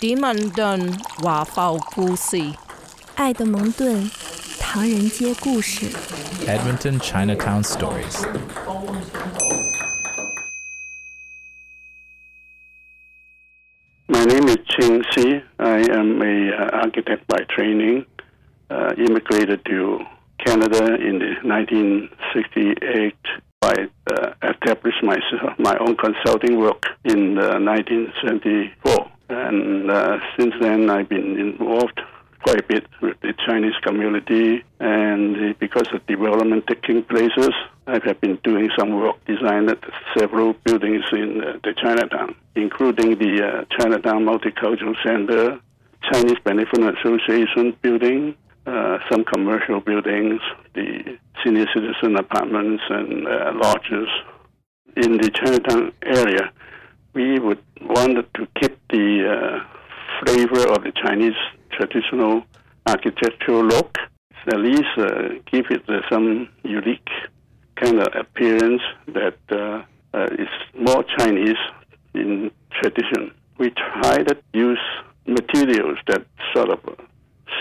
点问顿华埠故事，爱的蒙顿唐人街故事。 Edmonton Chinatown Stories. My name is Ching Si. I am a uh, architect by training. Uh, immigrated to Canada in the 1968. I uh, established myself, my own consulting work in uh, 1974, and uh, since then I've been involved quite a bit with the Chinese community. And because of development taking places, I have been doing some work, designed at several buildings in uh, the Chinatown, including the uh, Chinatown Multicultural Center, Chinese Benevolent Association building, uh, some commercial buildings, the senior citizen apartments and uh, lodges. In the Chinatown area, we would wanted to keep the uh, flavor of the Chinese traditional architectural look, at least uh, give it uh, some unique kind of appearance that is more Chinese in tradition. We try to use materials that sort of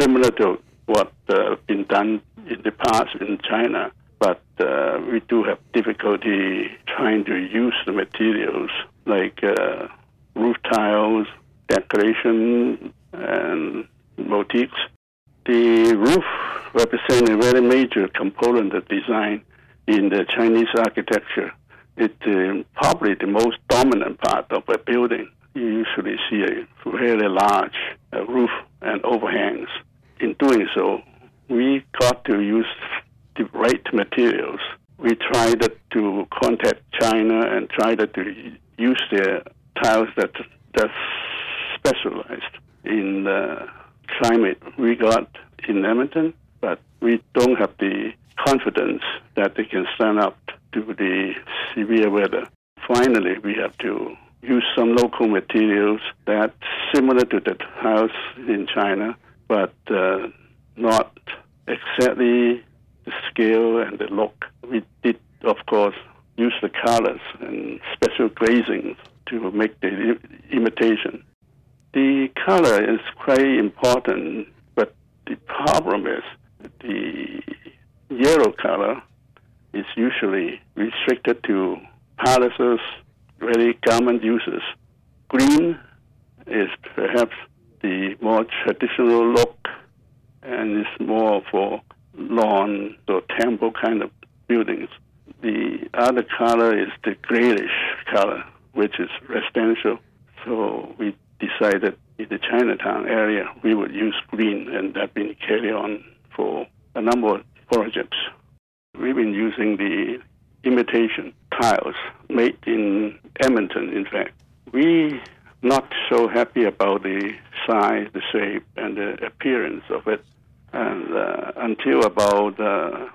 similar to what uh, been done in the past in China, but uh, we do have difficulty trying to use the materials like uh, roof tiles, decoration, and motifs. The roof represents a very major component of design in the Chinese architecture. It's uh, probably the most dominant part of a building. You usually see a very large uh, roof and overhangs. In doing so, we got to use the right materials. We tried to contact China and tried to use their tiles that that's specialized in the climate we got in Edmonton, but we don't have the confidence that they can stand up to the severe weather. Finally, we have to use some local materials that similar to the house in China, but uh, not exactly the scale and the look. We did, of course, use the colors and special glazings to make the imitation. The color is quite important, but the problem is the yellow color is usually restricted to palaces, very common uses. Green is perhaps the more traditional look and is more for lawn or temple kind of buildings. The other color is the grayish color, which is residential. So we decided in the Chinatown area we would use green, and that been carried on for a number of projects. We've been using the imitation tiles made in Edmonton, in fact. We not so happy about the size, the shape, and the appearance of it. And uh, until about uh,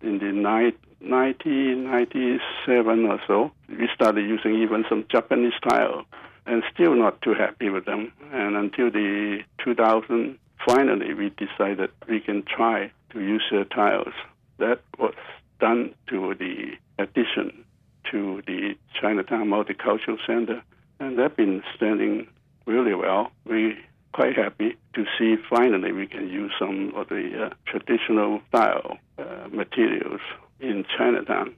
in the ni- 1997 or so, we started using even some Japanese style, and still not too happy with them. And until the 2000, finally we decided we can try to use their tiles. That was done to the addition to the Chinatown Multicultural Center, and they've been standing really well. We quite happy to see finally we can use some of the uh, traditional style uh, materials in Chinatown.